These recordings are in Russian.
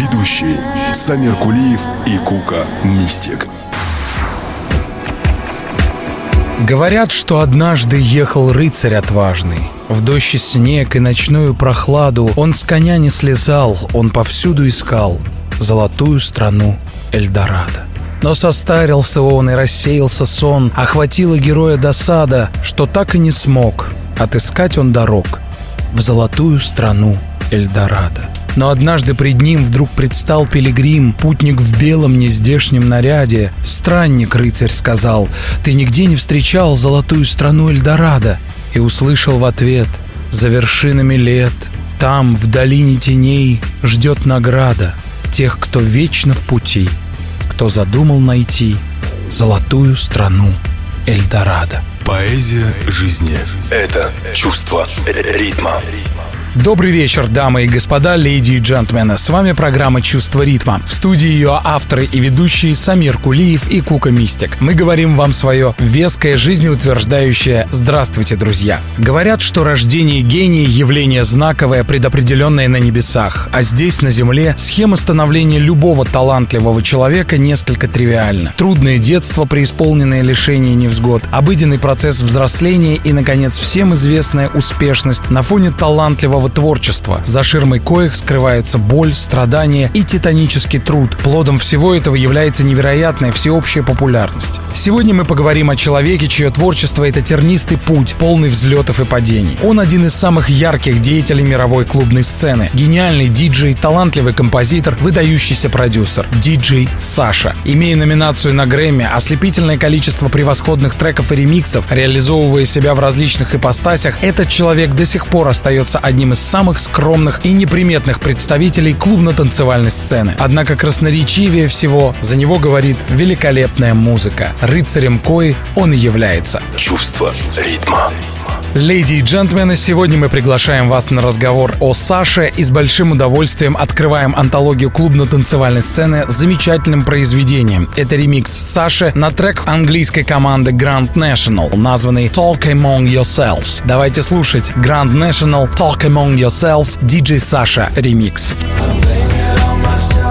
Ведущие Самир Кулиев и Кука Мистик Говорят, что однажды ехал рыцарь отважный. В дождь и снег и ночную прохладу Он с коня не слезал, он повсюду искал Золотую страну Эльдорадо. Но состарился он и рассеялся сон, Охватила героя досада, что так и не смог Отыскать он дорог в золотую страну Эльдорадо. Но однажды пред ним вдруг предстал пилигрим, путник в белом нездешнем наряде. «Странник, рыцарь, сказал, ты нигде не встречал золотую страну Эльдорадо?» И услышал в ответ, «За вершинами лет, там, в долине теней, ждет награда тех, кто вечно в пути, кто задумал найти золотую страну Эльдорадо». Поэзия жизни – это чувство ритма. Добрый вечер, дамы и господа, леди и джентльмены. С вами программа «Чувство ритма». В студии ее авторы и ведущие Самир Кулиев и Кука Мистик. Мы говорим вам свое веское, жизнеутверждающее «Здравствуйте, друзья». Говорят, что рождение гения – явление знаковое, предопределенное на небесах, а здесь, на земле, схема становления любого талантливого человека несколько тривиальна. Трудное детство, преисполненное лишение невзгод, обыденный процесс взросления и, наконец, всем известная успешность на фоне талантливого нового творчества. За ширмой коих скрывается боль, страдания и титанический труд. Плодом всего этого является невероятная всеобщая популярность. Сегодня мы поговорим о человеке, чье творчество — это тернистый путь, полный взлетов и падений. Он один из самых ярких деятелей мировой клубной сцены. Гениальный диджей, талантливый композитор, выдающийся продюсер. Диджей Саша. Имея номинацию на Грэмми, ослепительное количество превосходных треков и ремиксов, реализовывая себя в различных ипостасях, этот человек до сих пор остается одним одним из самых скромных и неприметных представителей клубно-танцевальной сцены. Однако красноречивее всего за него говорит великолепная музыка. Рыцарем Кои он и является. Чувство ритма. Леди и джентльмены, сегодня мы приглашаем вас на разговор о Саше и с большим удовольствием открываем антологию клубно-танцевальной сцены замечательным произведением. Это ремикс Саши на трек английской команды Grand National, названный Talk Among Yourselves. Давайте слушать Grand National Talk Among Yourselves DJ Саша ремикс. Без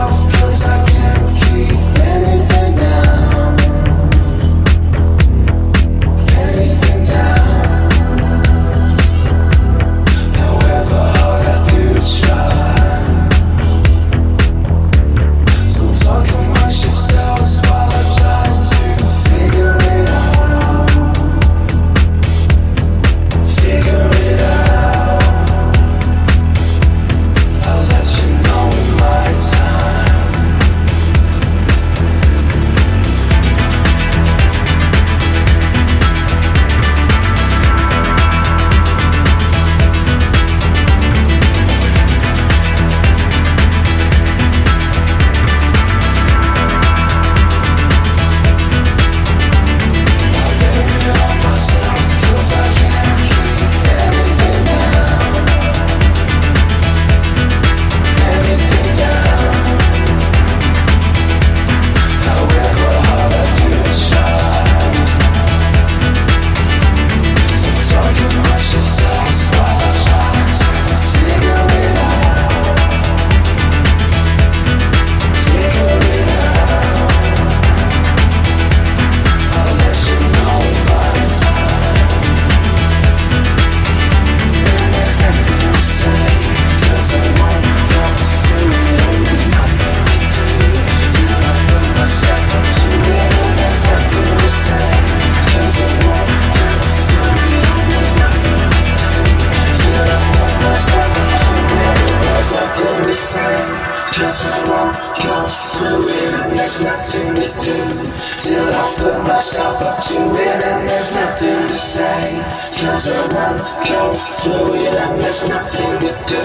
as I run, go through it and there's nothing to do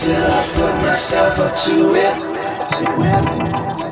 till I put myself up. To it.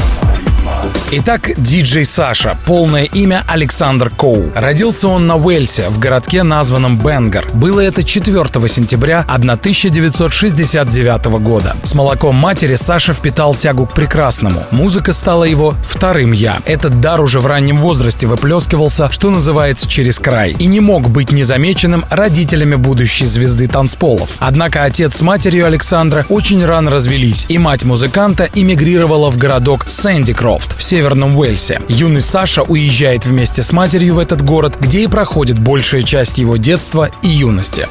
Итак, диджей Саша, полное имя Александр Коу. Родился он на Уэльсе, в городке, названном Бенгар. Было это 4 сентября 1969 года. С молоком матери Саша впитал тягу к прекрасному. Музыка стала его вторым «я». Этот дар уже в раннем возрасте выплескивался, что называется, через край. И не мог быть незамеченным родителями будущей звезды танцполов. Однако отец с матерью Александра очень рано развелись, и мать музыканта эмигрировала в городок Сэнди Крофт в Северном Уэльсе. Юный Саша уезжает вместе с матерью в этот город, где и проходит большая часть его детства и юности.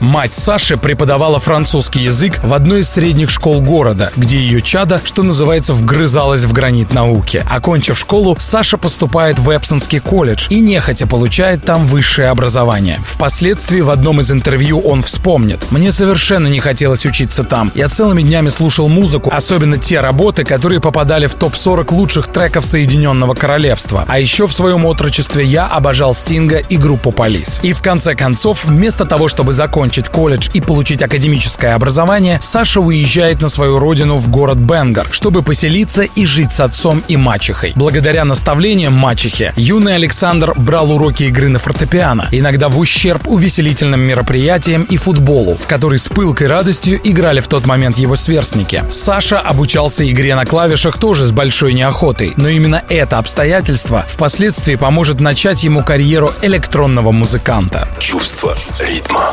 Мать Саши преподавала французский язык в одной из средних школ города, где ее чада, что называется, вгрызалась в гранит науки. Окончив школу, Саша поступает в Эпсонский колледж и нехотя получает там высшее образование. Впоследствии в одном из интервью он вспомнит. «Мне совершенно не хотелось учиться там. Я целыми днями слушал музыку, особенно те работы, которые попадали в топ-40 лучших треков Соединенного Королевства. А еще в своем отрочестве я обожал Стинга и группу Полис. И в конце концов, вместо того, чтобы закончить закончить колледж и получить академическое образование, Саша уезжает на свою родину в город Бенгар, чтобы поселиться и жить с отцом и мачехой. Благодаря наставлениям мачехи, юный Александр брал уроки игры на фортепиано, иногда в ущерб увеселительным мероприятиям и футболу, в который с пылкой радостью играли в тот момент его сверстники. Саша обучался игре на клавишах тоже с большой неохотой, но именно это обстоятельство впоследствии поможет начать ему карьеру электронного музыканта. Чувство ритма.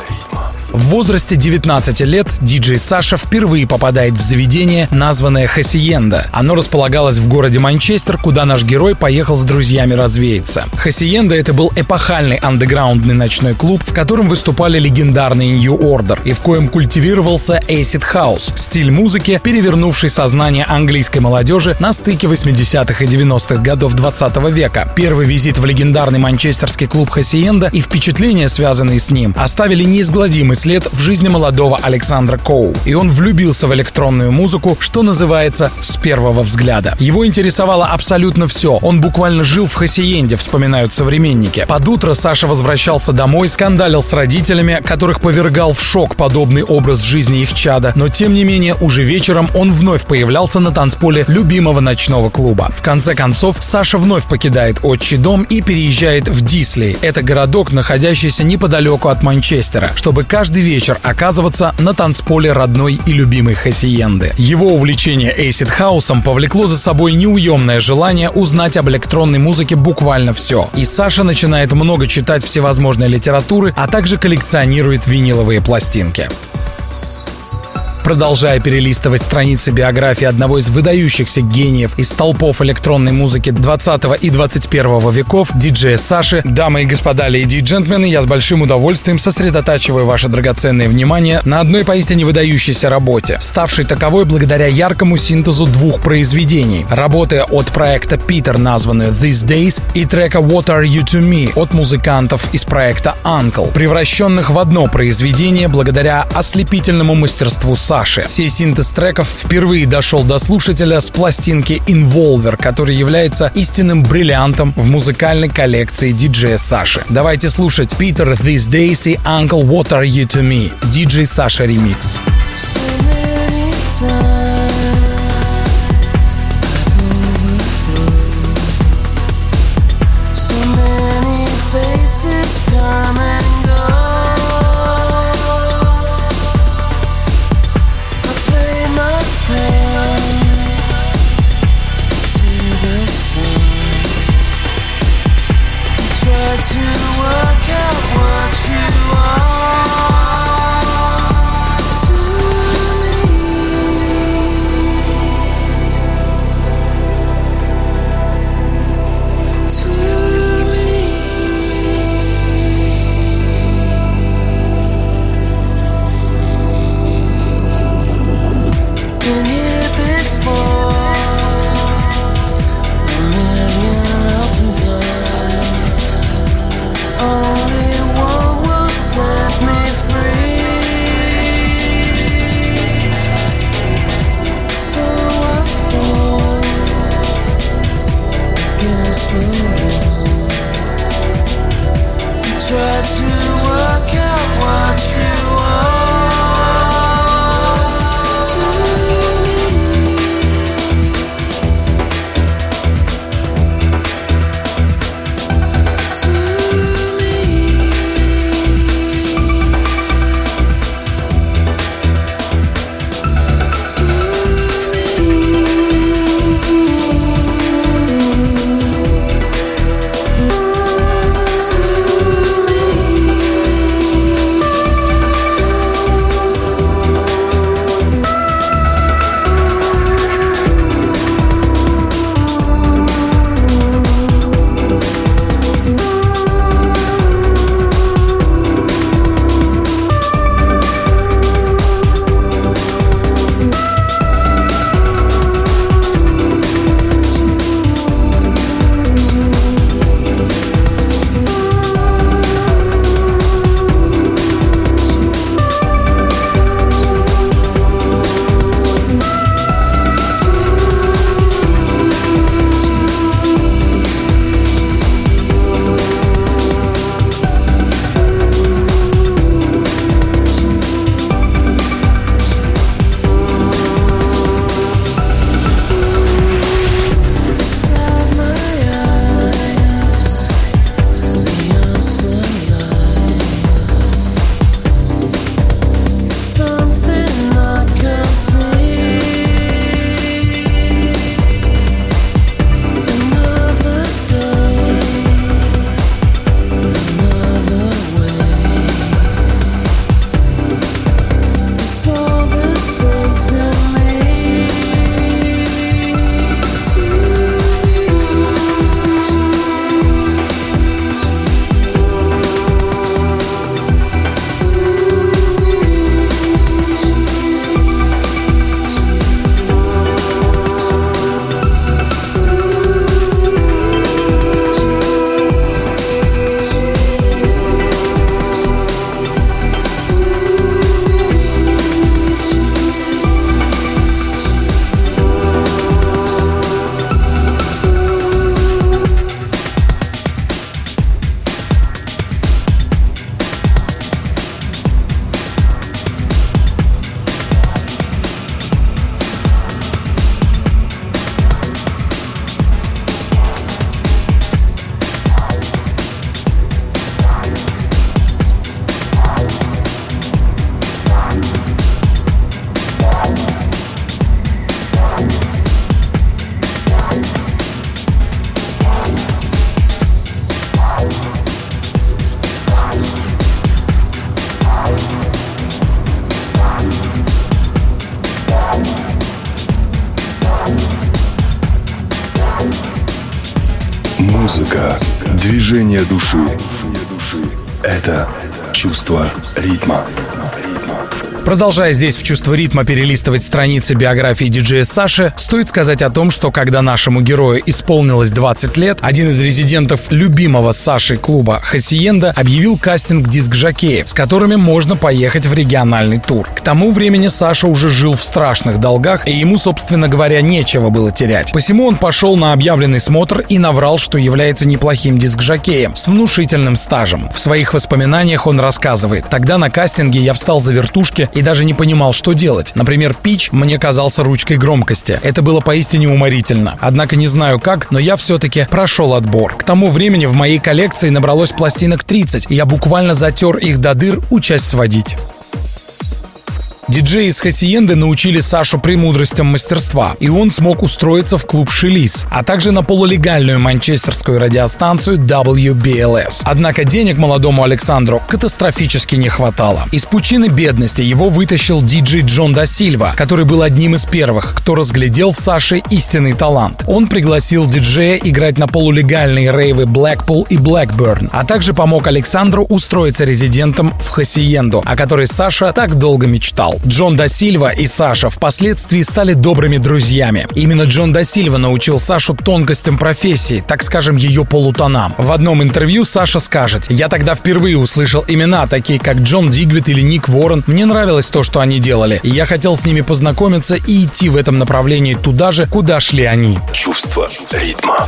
В возрасте 19 лет диджей Саша впервые попадает в заведение, названное Хасиенда. Оно располагалось в городе Манчестер, куда наш герой поехал с друзьями развеяться. Хасиенда — это был эпохальный андеграундный ночной клуб, в котором выступали легендарные New Order и в коем культивировался Acid House — стиль музыки, перевернувший сознание английской молодежи на стыке 80-х и 90-х годов 20 века. Первый визит в легендарный манчестерский клуб Хасиенда и впечатления, связанные с ним, оставили неизгладимый след в жизни молодого Александра Коу. И он влюбился в электронную музыку, что называется, с первого взгляда. Его интересовало абсолютно все. Он буквально жил в Хасиенде, вспоминают современники. Под утро Саша возвращался домой, скандалил с родителями, которых повергал в шок подобный образ жизни их чада. Но тем не менее, уже вечером он вновь появлялся на танцполе любимого ночного клуба. В конце концов, Саша вновь покидает отчий дом и переезжает в Дисли. Это городок, находящийся неподалеку от Манчестера, чтобы каждый каждый вечер оказываться на танцполе родной и любимой Хасиенды. Его увлечение эйсид хаусом повлекло за собой неуемное желание узнать об электронной музыке буквально все. И Саша начинает много читать всевозможной литературы, а также коллекционирует виниловые пластинки. Продолжая перелистывать страницы биографии одного из выдающихся гениев из толпов электронной музыки 20 и 21 веков, диджея Саши, дамы и господа, леди и джентльмены, я с большим удовольствием сосредотачиваю ваше драгоценное внимание на одной поистине выдающейся работе, ставшей таковой благодаря яркому синтезу двух произведений. Работы от проекта Питер, названную These Days, и трека What Are You To Me от музыкантов из проекта Uncle, превращенных в одно произведение благодаря ослепительному мастерству Саши Саши. Сей синтез треков впервые дошел до слушателя с пластинки Involver, который является истинным бриллиантом в музыкальной коллекции диджея Саши. Давайте слушать Peter These Days и Uncle What Are You To Me, диджей Саша ремикс. So try to души. Это чувство ритма. Продолжая здесь в чувство ритма перелистывать страницы биографии диджея Саши, стоит сказать о том, что когда нашему герою исполнилось 20 лет, один из резидентов любимого Сашей клуба Хасиенда объявил кастинг диск-жокеев, с которыми можно поехать в региональный тур. К тому времени Саша уже жил в страшных долгах, и ему, собственно говоря, нечего было терять. Посему он пошел на объявленный смотр и наврал, что является неплохим диск-жокеем с внушительным стажем. В своих воспоминаниях он рассказывает, тогда на кастинге я встал за вертушки и даже не понимал, что делать. Например, пич мне казался ручкой громкости. Это было поистине уморительно. Однако не знаю как, но я все-таки прошел отбор. К тому времени в моей коллекции набралось пластинок 30, и я буквально затер их до дыр, учась сводить. Диджеи из Хасиенды научили Сашу премудростям мастерства, и он смог устроиться в клуб «Шелис», а также на полулегальную манчестерскую радиостанцию WBLS. Однако денег молодому Александру катастрофически не хватало. Из пучины бедности его вытащил диджей Джон да Сильва, который был одним из первых, кто разглядел в Саше истинный талант. Он пригласил диджея играть на полулегальные рейвы Blackpool и Blackburn, а также помог Александру устроиться резидентом в Хасиенду, о которой Саша так долго мечтал. Джон да Сильва и Саша впоследствии стали добрыми друзьями. Именно Джон да Сильва научил Сашу тонкостям профессии, так скажем, ее полутонам. В одном интервью Саша скажет, «Я тогда впервые услышал имена, такие как Джон Дигвит или Ник Ворон. Мне нравилось то, что они делали, и я хотел с ними познакомиться и идти в этом направлении туда же, куда шли они». Чувство ритма.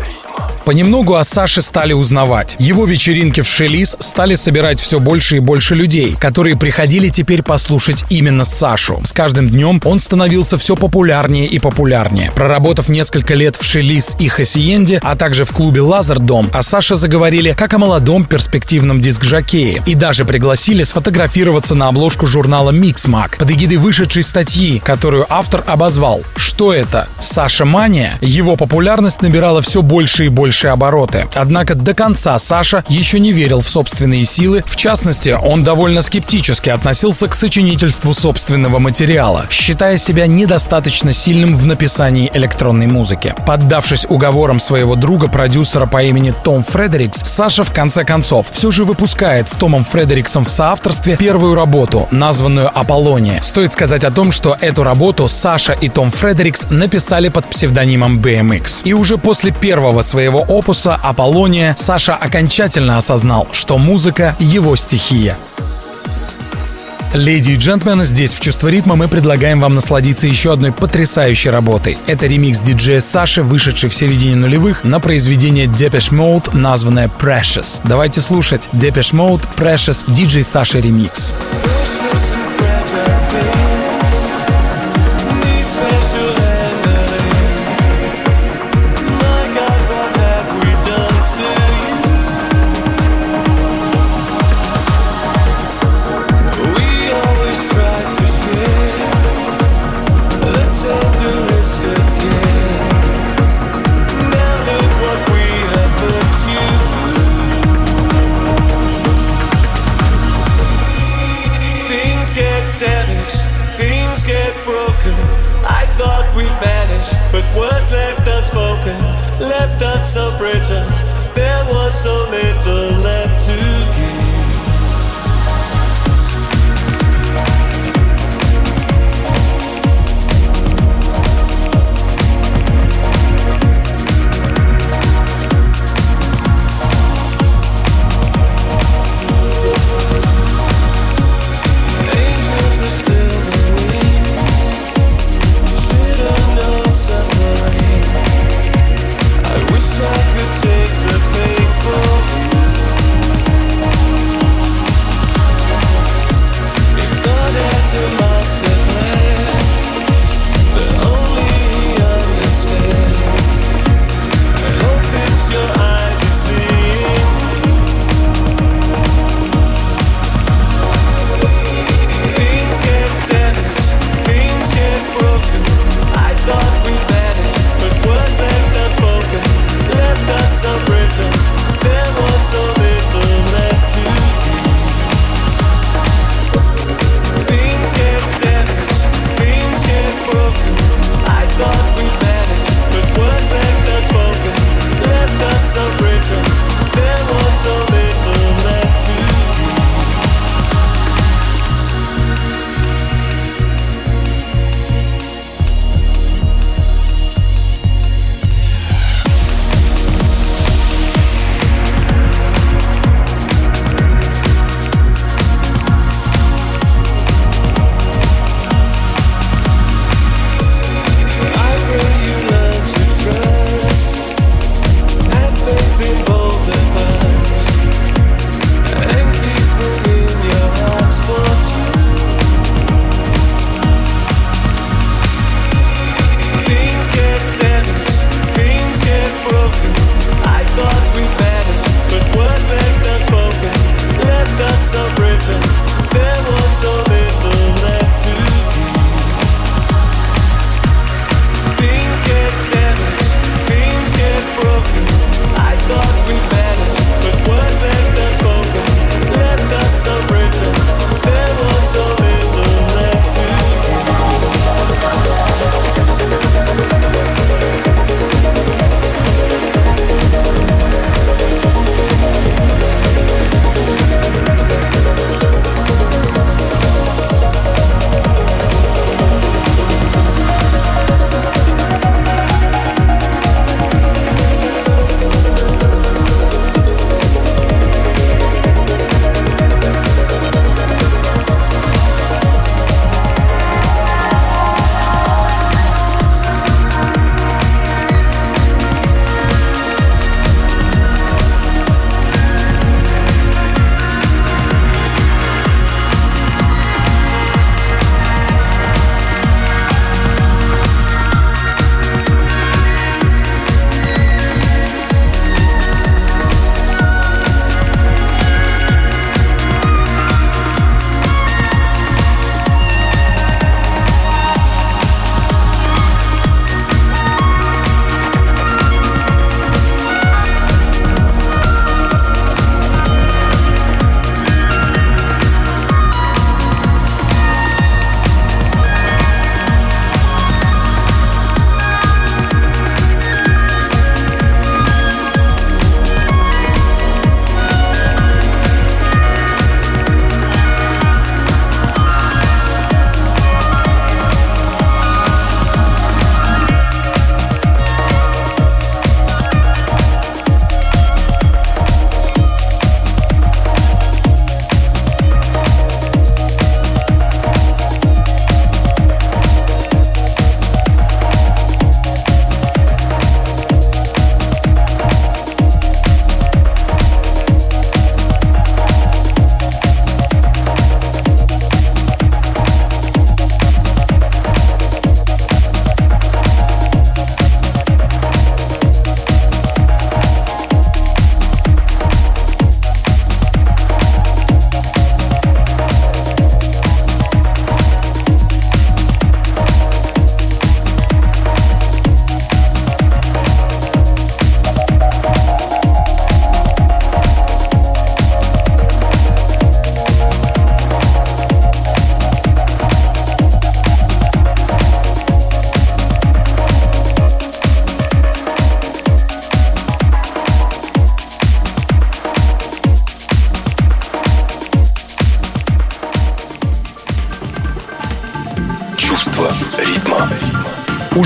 Понемногу о Саше стали узнавать. Его вечеринки в Шелис стали собирать все больше и больше людей, которые приходили теперь послушать именно Сашу. С каждым днем он становился все популярнее и популярнее. Проработав несколько лет в Шелис и Хасиенде, а также в клубе Лазердом, о Саше заговорили как о молодом перспективном диск-жокее и даже пригласили сфотографироваться на обложку журнала Mixmag под эгидой вышедшей статьи, которую автор обозвал «Что это? Саша Мания?» Его популярность набирала все больше и больше обороты. Однако до конца Саша еще не верил в собственные силы. В частности, он довольно скептически относился к сочинительству собственного материала, считая себя недостаточно сильным в написании электронной музыки. Поддавшись уговорам своего друга-продюсера по имени Том Фредерикс, Саша в конце концов все же выпускает с Томом Фредериксом в соавторстве первую работу, названную «Аполлония». Стоит сказать о том, что эту работу Саша и Том Фредерикс написали под псевдонимом BMX. И уже после первого своего опуса «Аполлония» Саша окончательно осознал, что музыка — его стихия. Леди и джентльмены, здесь в «Чувство ритма» мы предлагаем вам насладиться еще одной потрясающей работой. Это ремикс диджея Саши, вышедший в середине нулевых на произведение Depeche Mode, названное Precious. Давайте слушать Depeche Mode Precious диджей Саши ремикс. Precious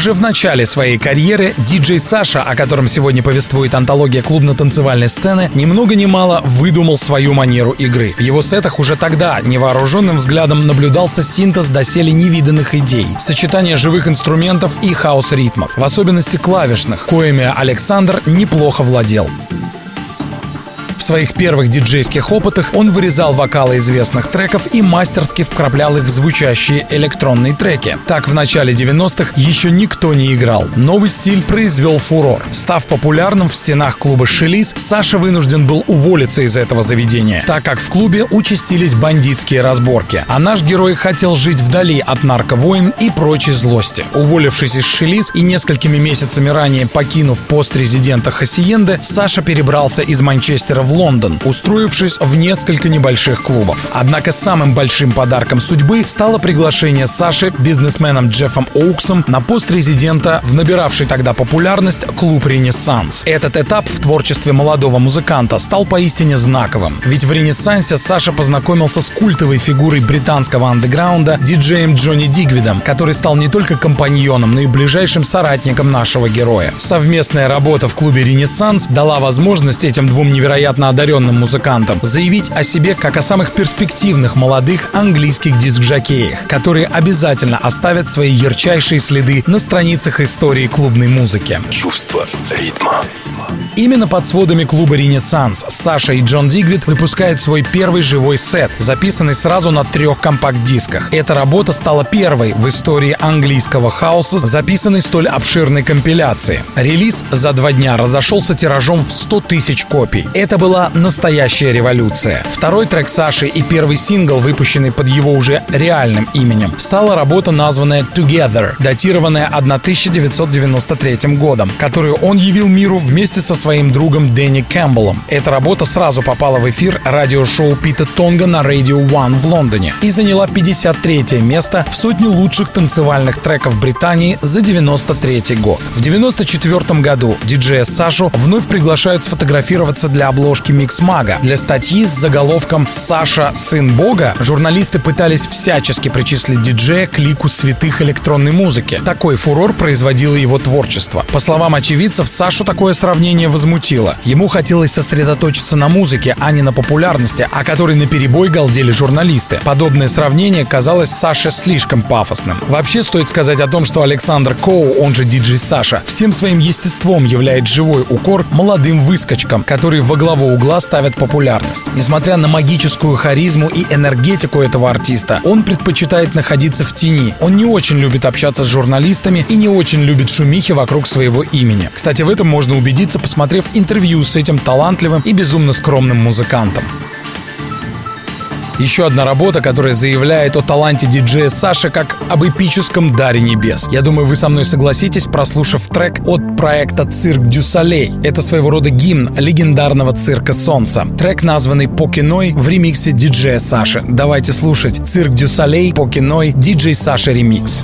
Уже в начале своей карьеры диджей Саша, о котором сегодня повествует антология клубно-танцевальной сцены, ни много ни мало выдумал свою манеру игры. В его сетах уже тогда невооруженным взглядом наблюдался синтез доселе невиданных идей, сочетание живых инструментов и хаос-ритмов, в особенности клавишных, коими Александр неплохо владел. В своих первых диджейских опытах он вырезал вокалы известных треков и мастерски вкраплял их в звучащие электронные треки. Так, в начале 90-х еще никто не играл. Новый стиль произвел фурор. Став популярным в стенах клуба «Шелиз», Саша вынужден был уволиться из этого заведения, так как в клубе участились бандитские разборки. А наш герой хотел жить вдали от нарковойн и прочей злости. Уволившись из «Шелиз» и несколькими месяцами ранее покинув пост резидента Хасиенды, Саша перебрался из Манчестера в в Лондон, устроившись в несколько небольших клубов. Однако самым большим подарком судьбы стало приглашение Саши бизнесменом Джеффом Оуксом на пост резидента в набиравший тогда популярность клуб «Ренессанс». Этот этап в творчестве молодого музыканта стал поистине знаковым. Ведь в «Ренессансе» Саша познакомился с культовой фигурой британского андеграунда диджеем Джонни Дигвидом, который стал не только компаньоном, но и ближайшим соратником нашего героя. Совместная работа в клубе «Ренессанс» дала возможность этим двум невероятно невероятно одаренным музыкантам, заявить о себе как о самых перспективных молодых английских диск-жокеях, которые обязательно оставят свои ярчайшие следы на страницах истории клубной музыки. Чувство ритма. Именно под сводами клуба «Ренессанс» Саша и Джон Дигвид выпускают свой первый живой сет, записанный сразу на трех компакт-дисках. Эта работа стала первой в истории английского хаоса, записанной столь обширной компиляции. Релиз за два дня разошелся тиражом в 100 тысяч копий. Это была настоящая революция. Второй трек Саши и первый сингл, выпущенный под его уже реальным именем, стала работа, названная «Together», датированная 1993 годом, которую он явил миру вместе со своим другом Дэнни Кэмпбеллом. Эта работа сразу попала в эфир радиошоу Пита Тонга на Radio One в Лондоне и заняла 53 место в сотне лучших танцевальных треков Британии за 93 год. В 94 году диджея Сашу вновь приглашают сфотографироваться для обложки Mixmag а. Для статьи с заголовком «Саша – сын бога» журналисты пытались всячески причислить диджея к лику святых электронной музыки. Такой фурор производило его творчество. По словам очевидцев, Сашу такое сравнение возмутило. Ему хотелось сосредоточиться на музыке, а не на популярности, о которой наперебой галдели журналисты. Подобное сравнение казалось Саше слишком пафосным. Вообще стоит сказать о том, что Александр Коу, он же диджей Саша, всем своим естеством является живой укор молодым выскочкам, которые во главу угла ставят популярность. Несмотря на магическую харизму и энергетику этого артиста, он предпочитает находиться в тени. Он не очень любит общаться с журналистами и не очень любит шумихи вокруг своего имени. Кстати, в этом можно убедиться, посмотрев интервью с этим талантливым и безумно скромным музыкантом. Еще одна работа, которая заявляет о таланте диджея Саши как об эпическом даре небес. Я думаю, вы со мной согласитесь, прослушав трек от проекта «Цирк Дю Солей». Это своего рода гимн легендарного цирка Солнца. Трек, названный «Pokinoi» в ремиксе диджея Саши. Давайте слушать «Цирк Дю Солей», «Pokinoi», диджей Саша ремикс.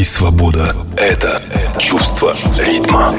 Ремикс. свобода — это чувство ритма.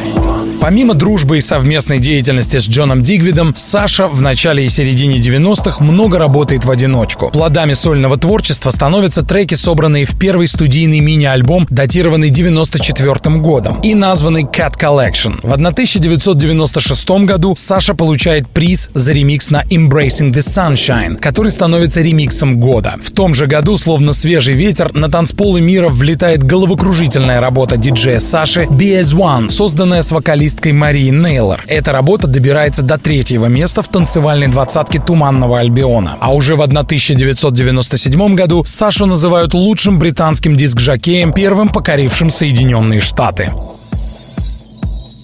Помимо дружбы и совместной деятельности с Джоном Дигвидом, Саша в начале и середине 90-х много работает в одиночку. Плодами сольного творчества становятся треки, собранные в первый студийный мини-альбом, датированный 94 годом и названный Cat Collection. В 1996 году Саша получает приз за ремикс на Embracing the Sunshine, который становится ремиксом года. В том же году, словно свежий ветер, на танцполы мира влетает головокружительная работа диджея Саши BS1, созданная с вокалисткой Марией Нейлор. Эта работа добирается до третьего места в танцевальной двадцатке Туманного Альбиона. А уже в 1997 году Сашу называют лучшим британским диск-жокеем, первым покорившим Соединенные Штаты.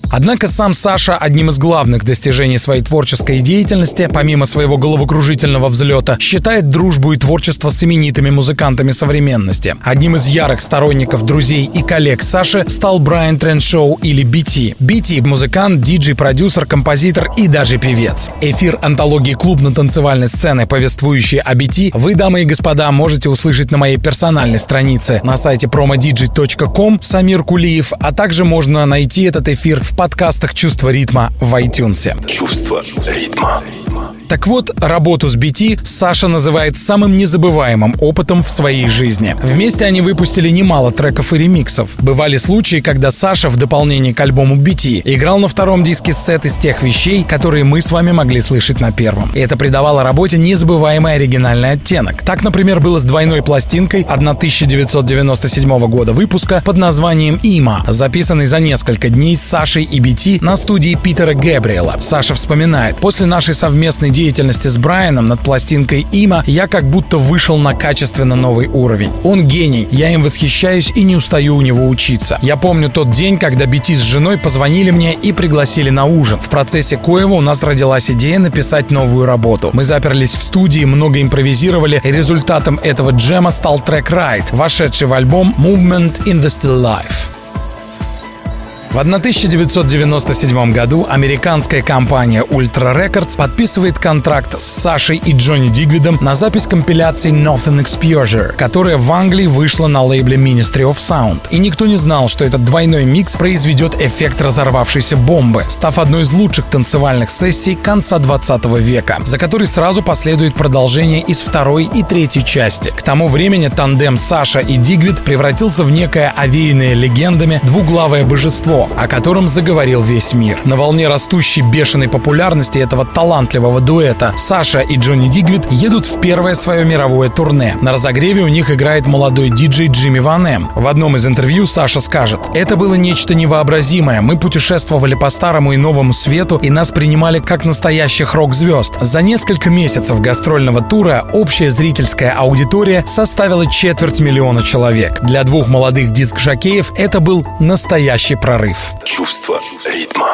Однако сам Саша одним из главных достижений своей творческой деятельности, помимо своего головокружительного взлета, считает дружбу и творчество с именитыми музыкантами современности. Одним из ярых сторонников друзей и коллег Саши стал Брайан Треншоу или BT. BT — музыкант, диджей, продюсер, композитор и даже певец. Эфир антологии клубно-танцевальной сцены, повествующий о BT, вы, дамы и господа, можете услышать на моей персональной странице на сайте promodj.com Самир Кулиев, а также можно найти этот эфир в подкастах «Чувство ритма» в iTunes. Чувство ритма. Так вот, работу с BT Саша называет самым незабываемым опытом в своей жизни. Вместе они выпустили немало треков и ремиксов. Бывали случаи, когда Саша в дополнение к альбому BT играл на втором диске сет из тех вещей, которые мы с вами могли слышать на первом. И это придавало работе незабываемый оригинальный оттенок. Так, например, было с двойной пластинкой 1997 года выпуска под названием «Има», записанной за несколько дней с Сашей и BT на студии Питера Гэбриэла. Саша вспоминает, после нашей совместной деятельности с Брайаном над пластинкой «Има» я как будто вышел на качественно новый уровень. Он гений, я им восхищаюсь и не устаю у него учиться. Я помню тот день, когда Бити с женой позвонили мне и пригласили на ужин. В процессе коего у нас родилась идея написать новую работу. Мы заперлись в студии, много импровизировали, и результатом этого джема стал трек «Ride», вошедший в альбом «Movement in the Still Life». В 1997 году американская компания Ultra Records подписывает контракт с Сашей и Джонни Дигвидом на запись компиляции Nothing Exposure, которая в Англии вышла на лейбле Ministry of Sound. И никто не знал, что этот двойной микс произведет эффект разорвавшейся бомбы, став одной из лучших танцевальных сессий конца 20 века, за которой сразу последует продолжение из второй и третьей части. К тому времени тандем Саша и Дигвид превратился в некое овеянное легендами двуглавое божество, о котором заговорил весь мир. На волне растущей бешеной популярности этого талантливого дуэта Саша и Джонни Дигвид едут в первое свое мировое турне. На разогреве у них играет молодой диджей Джимми Ван Эм. В одном из интервью Саша скажет, «Это было нечто невообразимое. Мы путешествовали по старому и новому свету, и нас принимали как настоящих рок-звезд. За несколько месяцев гастрольного тура общая зрительская аудитория составила четверть миллиона человек. Для двух молодых диск-жокеев это был настоящий прорыв драйв. Чувство ритма.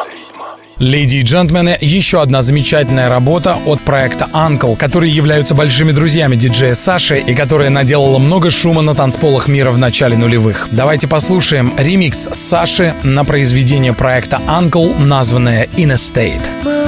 Леди и джентльмены, еще одна замечательная работа от проекта Uncle, которые являются большими друзьями диджея Саши и которая наделала много шума на танцполах мира в начале нулевых. Давайте послушаем ремикс Саши на произведение проекта Uncle, названное In a State.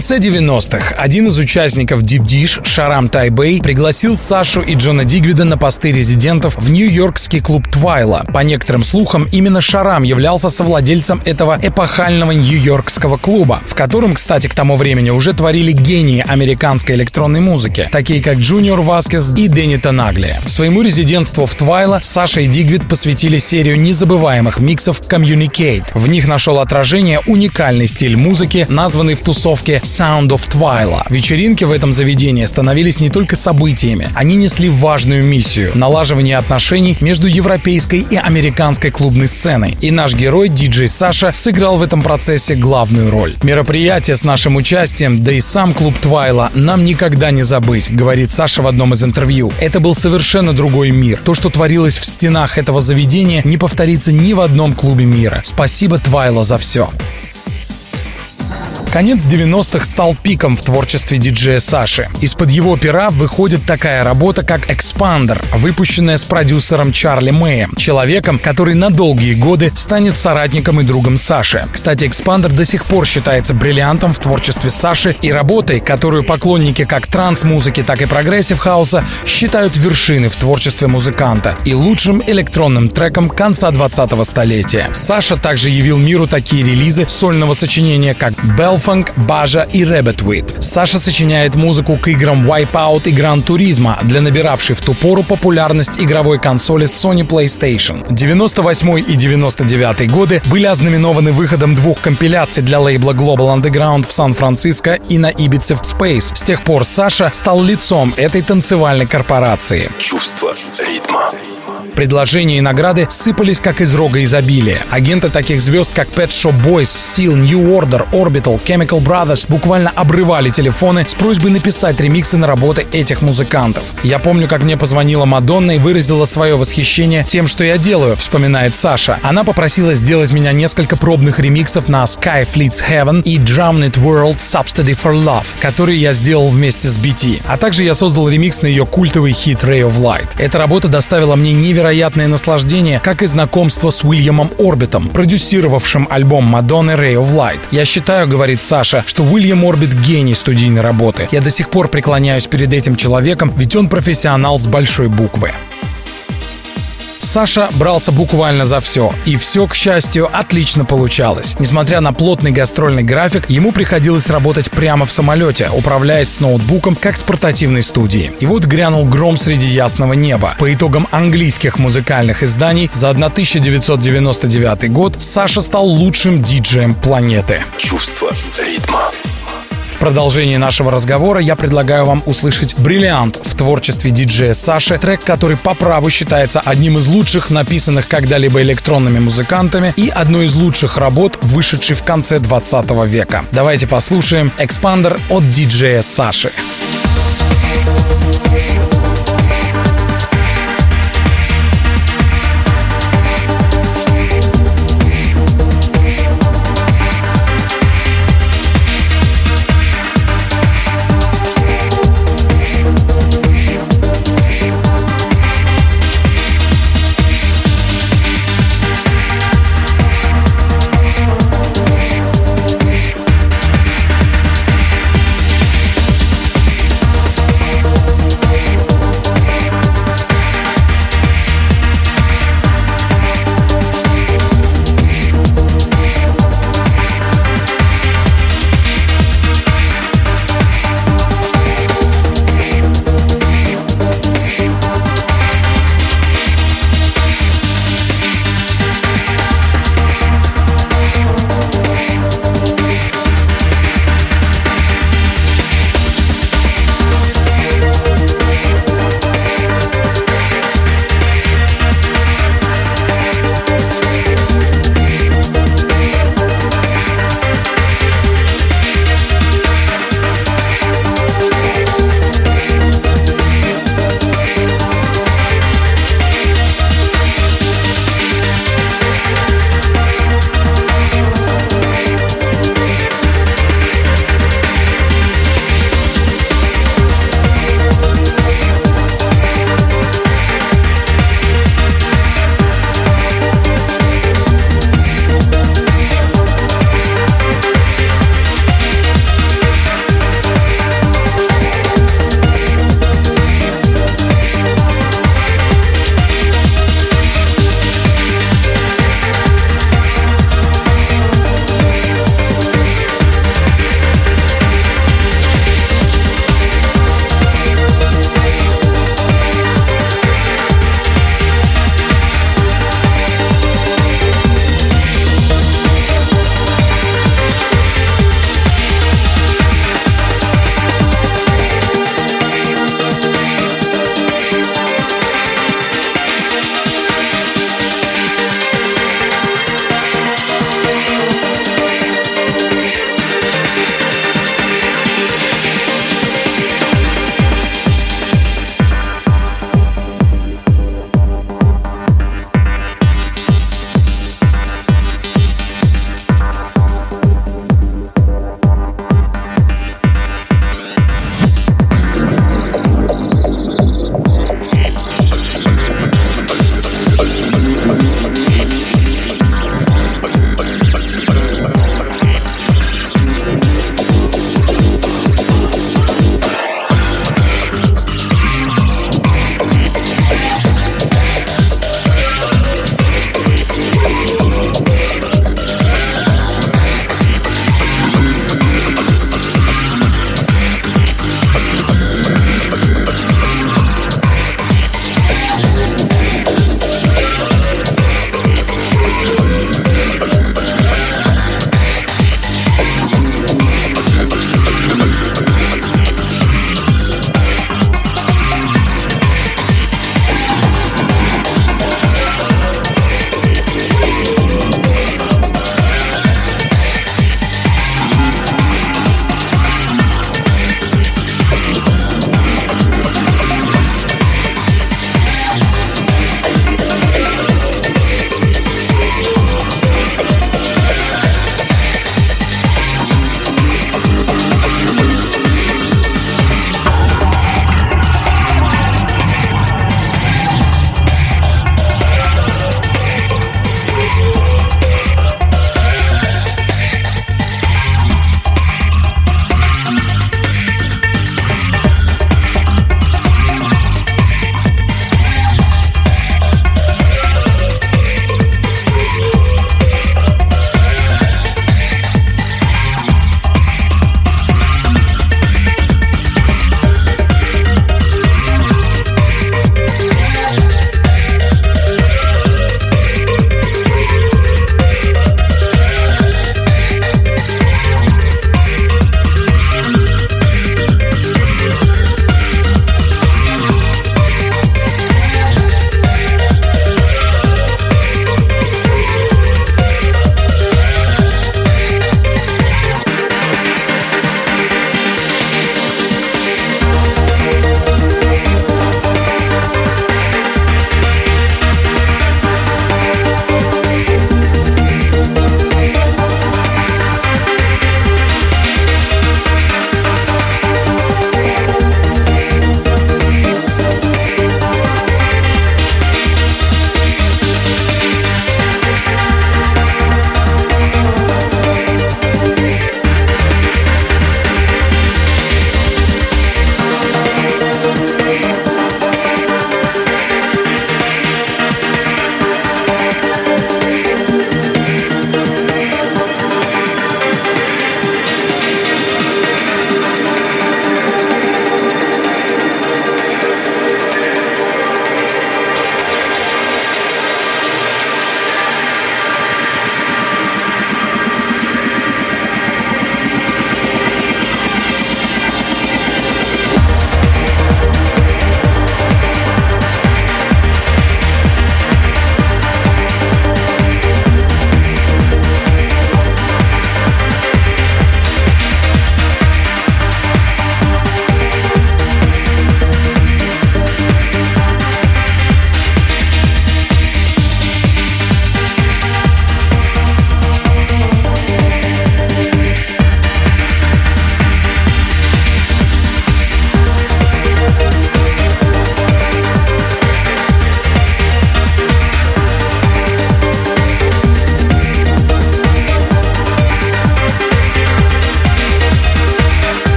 Конце 90-х один из участников Deep Dish, Шарам Тайеби, пригласил Сашу и Джона Дигвида на посты резидентов в нью-йоркский клуб Twilo. По некоторым слухам, именно Шарам являлся совладельцем этого эпохального нью-йоркского клуба, в котором, кстати, к тому времени уже творили гении американской электронной музыки, такие как Джуниор Васкес и Дэнни Тенаглия. Своему резидентству в Twilo Саша и Дигвид посвятили серию незабываемых миксов Communicate. В них нашел отражение уникальный стиль музыки, названный в тусовке Sound of Twilo. Вечеринки в этом заведении становились не только событиями, они несли важную миссию — налаживание отношений между европейской и американской клубной сценой. И наш герой, диджей Саша, сыграл в этом процессе главную роль. Мероприятие с нашим участием, да и сам клуб Twilo нам никогда не забыть, говорит Саша в одном из интервью. Это был совершенно другой мир. То, что творилось в стенах этого заведения, не повторится ни в одном клубе мира. Спасибо Twilo за все. Конец 90-х стал пиком в творчестве диджея Саши. Из-под его пера выходит такая работа, как «Xpander», выпущенная с продюсером Чарли Мэем, человеком, который на долгие годы станет соратником и другом Саши. Кстати, «Xpander» до сих пор считается бриллиантом в творчестве Саши и работой, которую поклонники как транс-музыки, так и прогрессив-хауса считают вершиной в творчестве музыканта и лучшим электронным треком конца 20-го столетия. Саша также явил миру такие релизы сольного сочинения, как «Bell Funk, Бажа и Rabbitwit. Саша сочиняет музыку к играм Wipeout и Gran Turismo для набиравшей в ту пору популярность игровой консоли Sony PlayStation. 98 и 99 годы были ознаменованы выходом двух компиляций для лейбла Global Underground в Сан-Франциско и на Ibiza в Space. С тех пор Саша стал лицом этой танцевальной корпорации. Чувство ритма. Предложения и награды сыпались как из рога изобилия. Агенты таких звезд, как Pet Shop Boys, Seal, New Order, Orbital, Chemical Brothers буквально обрывали телефоны с просьбой написать ремиксы на работы этих музыкантов. Я помню, как мне позвонила Мадонна и выразила свое восхищение тем, что я делаю, вспоминает Саша. Она попросила сделать меня несколько пробных ремиксов на Sky Fleets Heaven и Drowned World Subsidy for Love, которые я сделал вместе с BT. А также я создал ремикс на ее культовый хит Ray of Light. Эта работа доставила мне невероятно невероятное наслаждение, как и знакомство с Уильямом Орбитом, продюсировавшим альбом Мадонны Ray of Light. Я считаю, говорит Саша, что Уильям Орбит гений студийной работы. Я до сих пор преклоняюсь перед этим человеком, ведь он профессионал с большой буквы. Саша брался буквально за все. И все, к счастью, отлично получалось. Несмотря на плотный гастрольный график, ему приходилось работать прямо в самолете, управляясь с ноутбуком, как с портативной студией. И вот грянул гром среди ясного неба. По итогам английских музыкальных изданий за 1999 год Саша стал лучшим диджеем планеты. Чувство ритма продолжении нашего разговора я предлагаю вам услышать бриллиант в творчестве диджея Саши, трек, который по праву считается одним из лучших написанных когда-либо электронными музыкантами и одной из лучших работ, вышедшей в конце 20 века. Давайте послушаем «Экспандер» от диджея Саши.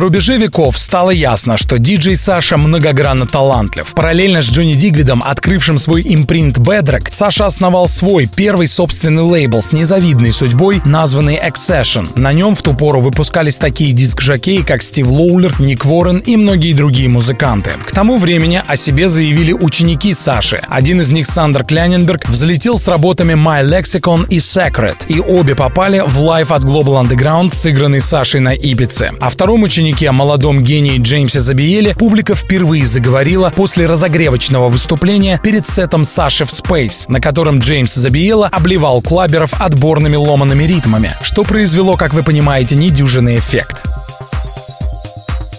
На рубеже веков стало ясно, что диджей Саша многогранно талантлив. Параллельно с Джонни Дигвидом, открывшим свой импринт Bedrock, Саша основал свой первый собственный лейбл с незавидной судьбой, названный Accession. На нем в ту пору выпускались такие диск-жокеи, как Стив Лоулер, Ник Уоррен и многие другие музыканты. К тому времени о себе заявили ученики Саши. Один из них, Сандер Клайненберг, взлетел с работами My Lexicon и Secret, и обе попали в лайв от Global Underground, сыгранный Сашей на Ибице. О втором ученике, молодом гении Джеймсе Забиеле, публика впервые заговорила после разогревочного выступления перед сетом Саши в Space, на котором Джеймс Забиела обливал клаберов отборными ломаными ритмами, что произвело, как вы понимаете, недюжинный эффект.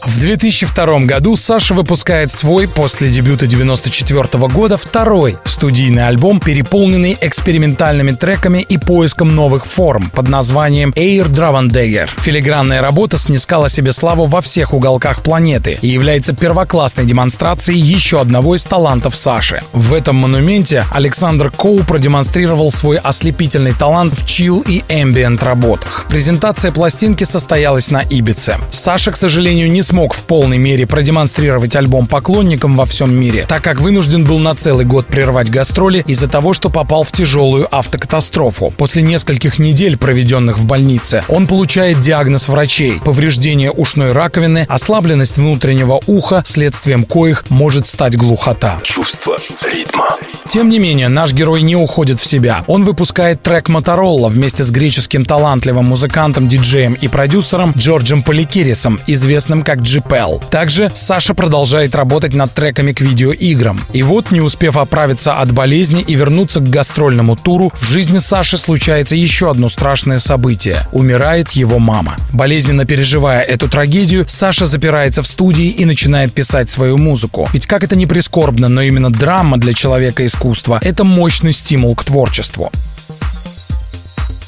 В 2002 году Саша выпускает свой, после дебюта 94 года, второй студийный альбом, переполненный экспериментальными треками и поиском новых форм под названием Air Dravendegger. Филигранная работа снискала себе славу во всех уголках планеты и является первоклассной демонстрацией еще одного из талантов Саши. В этом монументе Александр Коу продемонстрировал свой ослепительный талант в чил и ambient работах. Презентация пластинки состоялась на Ибице. Саша, к сожалению, не смог в полной мере продемонстрировать альбом поклонникам во всем мире, так как вынужден был на целый год прервать гастроли из-за того, что попал в тяжелую автокатастрофу. После нескольких недель, проведенных в больнице, он получает диагноз врачей – повреждение ушной раковины, ослабленность внутреннего уха, следствием коих может стать глухота. Чувство ритма. Тем не менее, наш герой не уходит в себя. Он выпускает трек Моторола вместе с греческим талантливым музыкантом, диджеем и продюсером Джорджем Поликирисом, известным как GPL. Также Саша продолжает работать над треками к видеоиграм. И вот, не успев оправиться от болезни и вернуться к гастрольному туру, в жизни Саши случается еще одно страшное событие. Умирает его мама. Болезненно переживая эту трагедию, Саша запирается в студии и начинает писать свою музыку. Ведь как это не прискорбно, но именно драма для человека искусства – это мощный стимул к творчеству.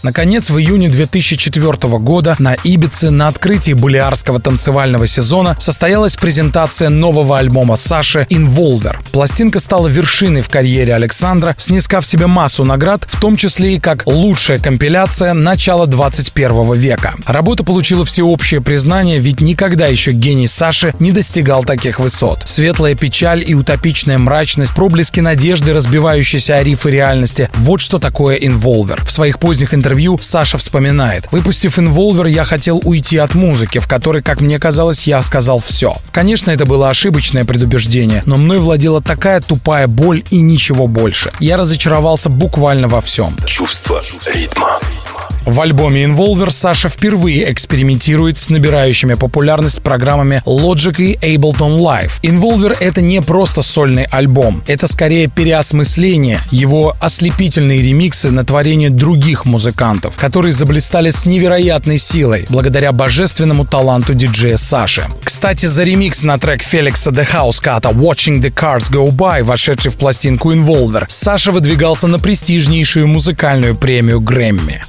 Наконец, в июне 2004 года на Ибице на открытии булиарского танцевального сезона состоялась презентация нового альбома Саши «Инволвер». Пластинка стала вершиной в карьере Александра, снискав себе массу наград, в том числе и как лучшая компиляция начала 21 века. Работа получила всеобщее признание, ведь никогда еще гений Саши не достигал таких высот. Светлая печаль и утопичная мрачность, проблески надежды, разбивающиеся о рифы реальности – вот что такое «Инволвер». В своих поздних интервью интервью Саша вспоминает. Выпустив «Инволвер», я хотел уйти от музыки, в которой, как мне казалось, я сказал все. Конечно, это было ошибочное предубеждение, но мной владела такая тупая боль и ничего больше. Я разочаровался буквально во всем. Чувство ритма. В альбоме Involver Саша впервые экспериментирует с набирающими популярность программами Logic и Ableton Live. Involver — это не просто сольный альбом, это скорее переосмысление, его ослепительные ремиксы на творение других музыкантов, которые заблистали с невероятной силой благодаря божественному таланту диджея Саши. Кстати, за ремикс на трек Феликса The House Cut Watching the Cars Go By, вошедший в пластинку Involver, Саша выдвигался на престижнейшую музыкальную премию Грэмми.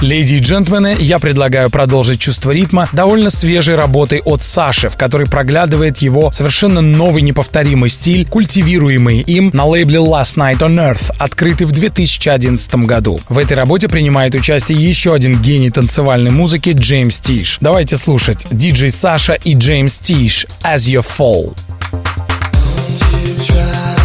Леди и джентльмены, я предлагаю продолжить чувство ритма довольно свежей работой от Саши, в которой проглядывает его совершенно новый неповторимый стиль, культивируемый им на лейбле Last Night on Earth, открытый в 2011 году. В этой работе принимает участие еще один гений танцевальной музыки Джеймс Тиш. Давайте слушать диджей Саша и Джеймс Тиш «As You Fall». Second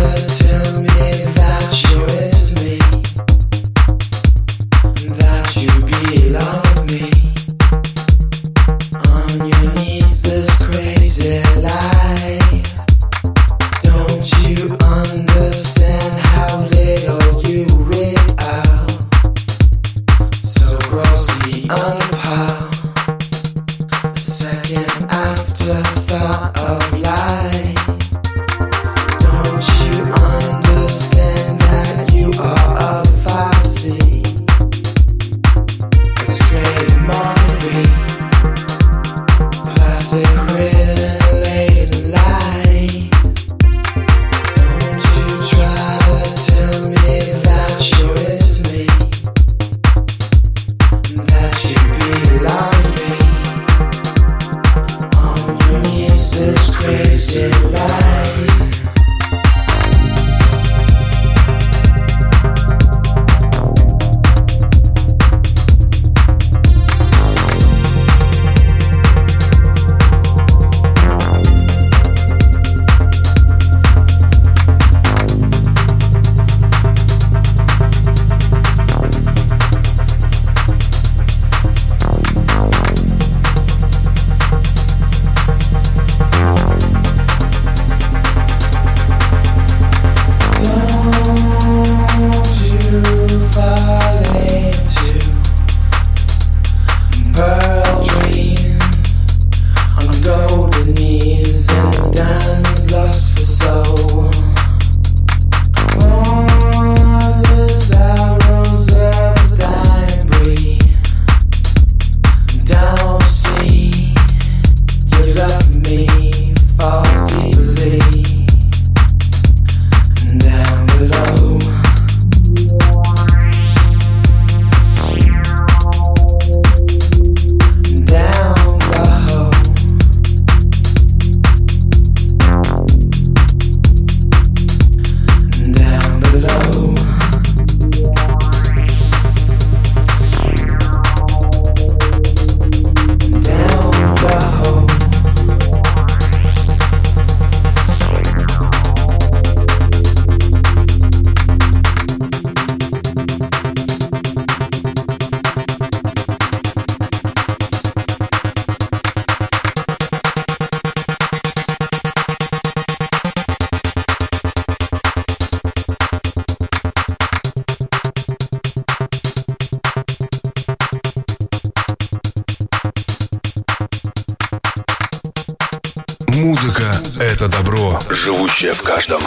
живущее в каждом.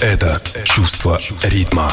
Это чувство ритма.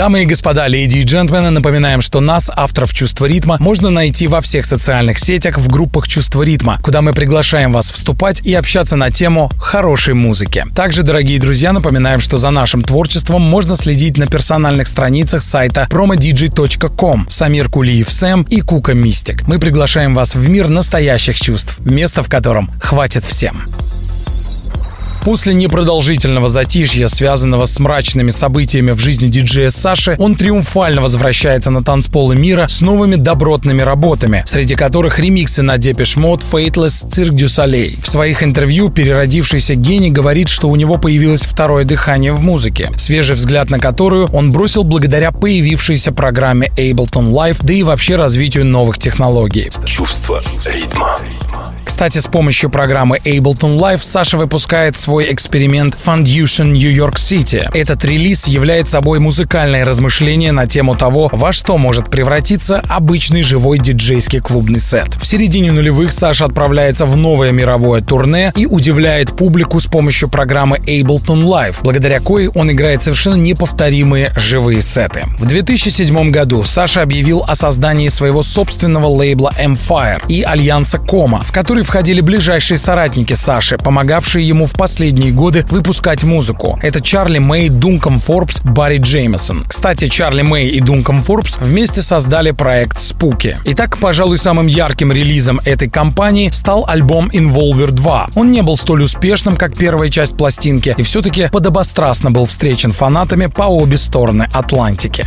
Дамы и господа, леди и джентльмены, напоминаем, что нас, авторов «Чувства ритма», можно найти во всех социальных сетях в группах «Чувство ритма», куда мы приглашаем вас вступать и общаться на тему хорошей музыки. Также, дорогие друзья, напоминаем, что за нашим творчеством можно следить на персональных страницах сайта promodj.com Самир Кулиев Сэм и Кука Мистик. Мы приглашаем вас в мир настоящих чувств, место в котором хватит всем. После непродолжительного затишья, связанного с мрачными событиями в жизни диджея Саши, он триумфально возвращается на танцполы мира с новыми добротными работами, среди которых ремиксы на Depeche Mode, Faithless, Cirque du Soleil. В своих интервью переродившийся гений говорит, что у него появилось второе дыхание в музыке, свежий взгляд на которую он бросил благодаря появившейся программе Ableton Live, да и вообще развитию новых технологий. Чувство ритма. Кстати, с помощью программы Ableton Live Саша выпускает свой эксперимент Fundution New York City. Этот релиз является собой музыкальное размышление на тему того, во что может превратиться обычный живой диджейский клубный сет. В середине нулевых Саша отправляется в новое мировое турне и удивляет публику с помощью программы Ableton Live, благодаря коей он играет совершенно неповторимые живые сеты. В 2007 году Саша объявил о создании своего собственного лейбла Empire и альянса Кома, в который входили ближайшие соратники Саши, помогавшие ему в последние годы выпускать музыку. Это Чарли Мэй, Дунком Форбс, Барри Джеймисон. Кстати, Чарли Мэй и Дунком Форбс вместе создали проект Спуки. Итак, пожалуй, самым ярким релизом этой компании стал альбом Involver 2. Он не был столь успешным, как первая часть пластинки, и все-таки подобострастно был встречен фанатами по обе стороны Атлантики.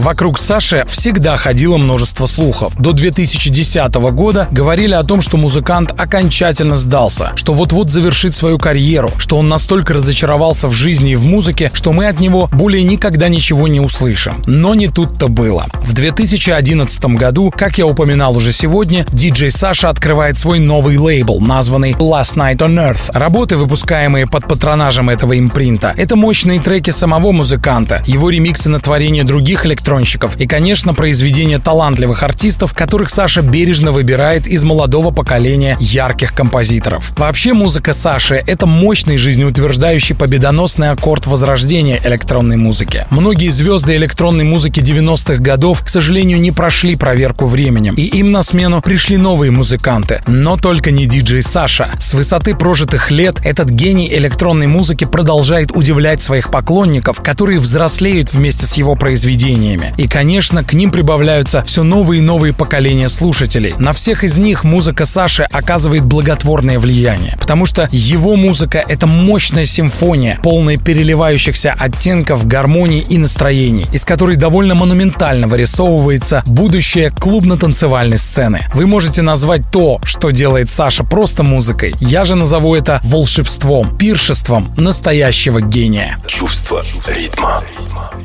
Вокруг Саши всегда ходило множество слухов. До 2010 года говорили о том, что музыкант окончательно сдался, что вот-вот завершит свою карьеру, что он настолько разочаровался в жизни и в музыке, что мы от него более никогда ничего не услышим. Но не тут-то было. В 2011 году, как я упоминал уже сегодня, диджей Саша открывает свой новый лейбл, названный Last Night on Earth. Работы, выпускаемые под патронажем этого импринта, это мощные треки самого музыканта, его ремиксы на творение других электронных электронщиков и, конечно, произведения талантливых артистов, которых Саша бережно выбирает из молодого поколения ярких композиторов. Вообще музыка Саши — это мощный жизнеутверждающий победоносный аккорд возрождения электронной музыки. Многие звезды электронной музыки 90-х годов, к сожалению, не прошли проверку временем, и им на смену пришли новые музыканты, но только не диджей Саша. С высоты прожитых лет этот гений электронной музыки продолжает удивлять своих поклонников, которые взрослеют вместе с его произведениями. И, конечно, к ним прибавляются все новые и новые поколения слушателей. На всех из них музыка Саши оказывает благотворное влияние, потому что его музыка — это мощная симфония, полная переливающихся оттенков, гармонии и настроений, из которой довольно монументально вырисовывается будущее клубно-танцевальной сцены. Вы можете назвать то, что делает Саша просто музыкой. Я же назову это волшебством, пиршеством настоящего гения. Чувство ритма.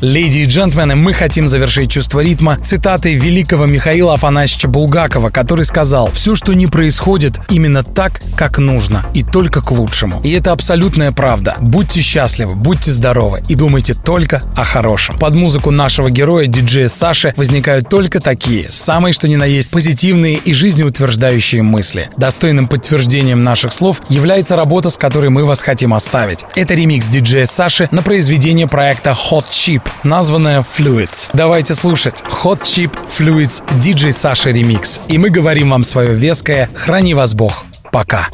Леди и джентльмены, мы хотим завершить чувство ритма цитатой великого Михаила Афанасьевича Булгакова, который сказал «Все, что не происходит, именно так, как нужно, и только к лучшему». И это абсолютная правда. Будьте счастливы, будьте здоровы и думайте только о хорошем. Под музыку нашего героя, диджея Саши, возникают только такие, самые что ни на есть позитивные и жизнеутверждающие мысли. Достойным подтверждением наших слов является работа, с которой мы вас хотим оставить. Это ремикс диджея Саши на произведение проекта Hot Chip, названное Fluids. Давайте слушать Hot Chip Fluids диджей Саши ремикс. И мы говорим вам свое веское «Храни вас Бог». Пока.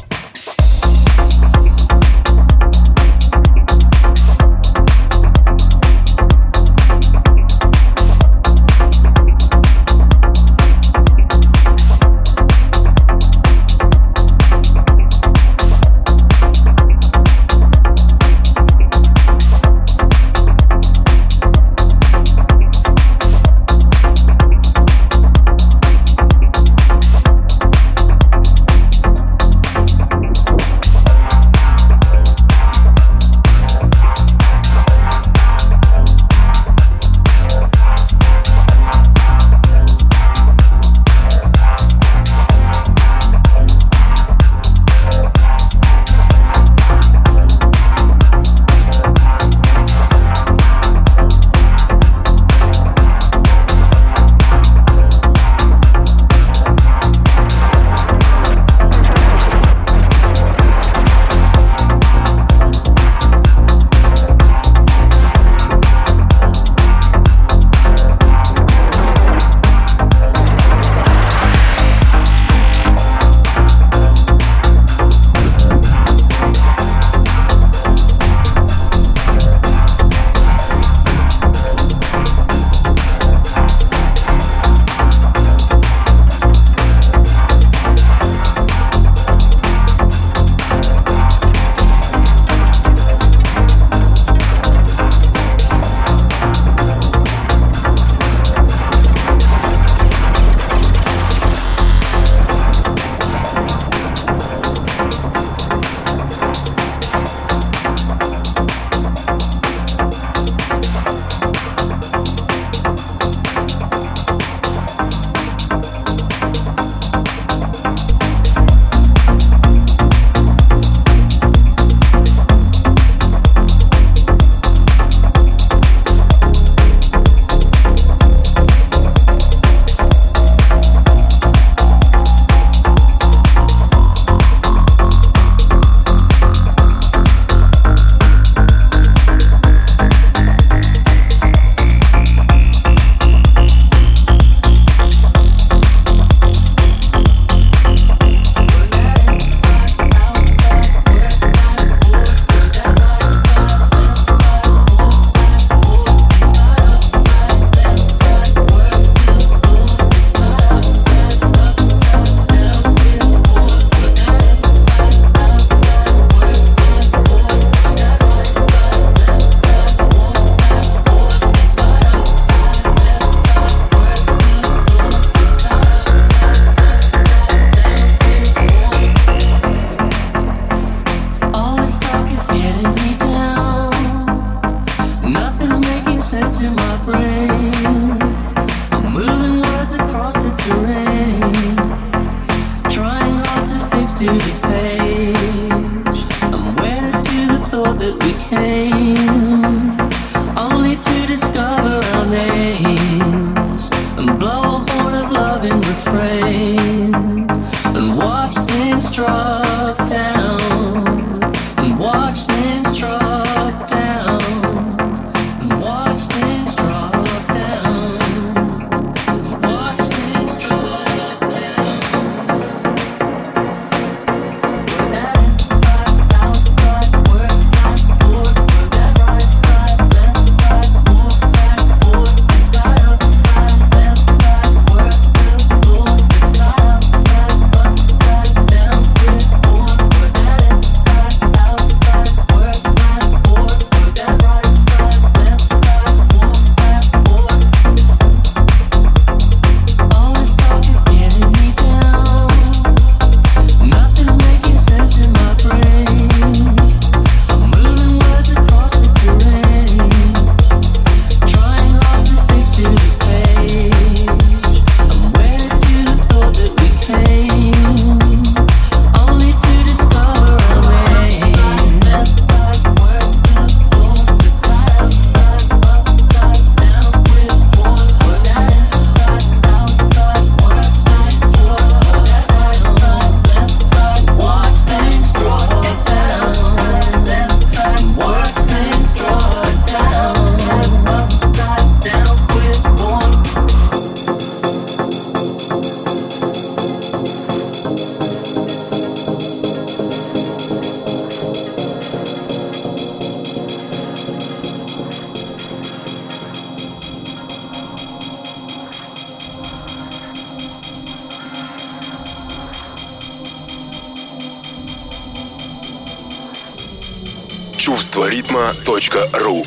ритма.ру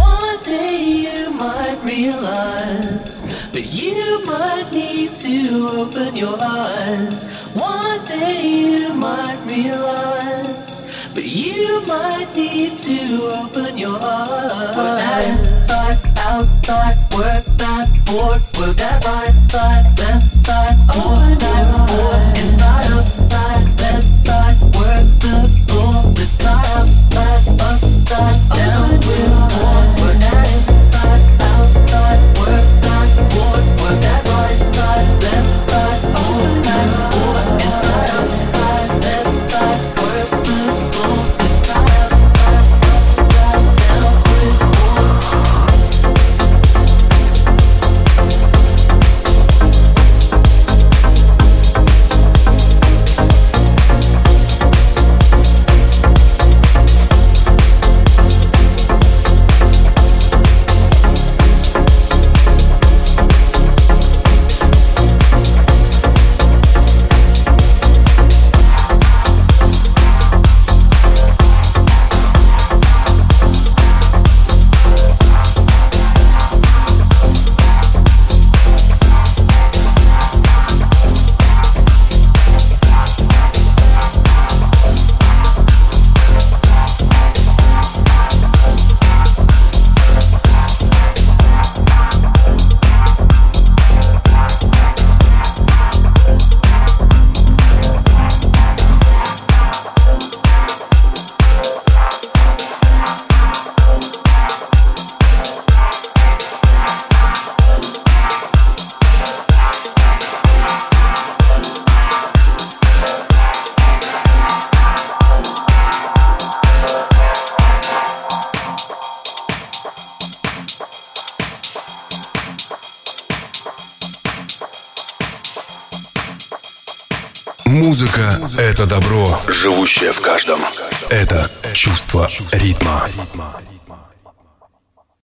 One day you might realize But you might need to open your eyes One day you might realize But you might need to open your eyes Work that inside, outside, work that board Work that right side, left side, open that board Inside, outside, left side, work The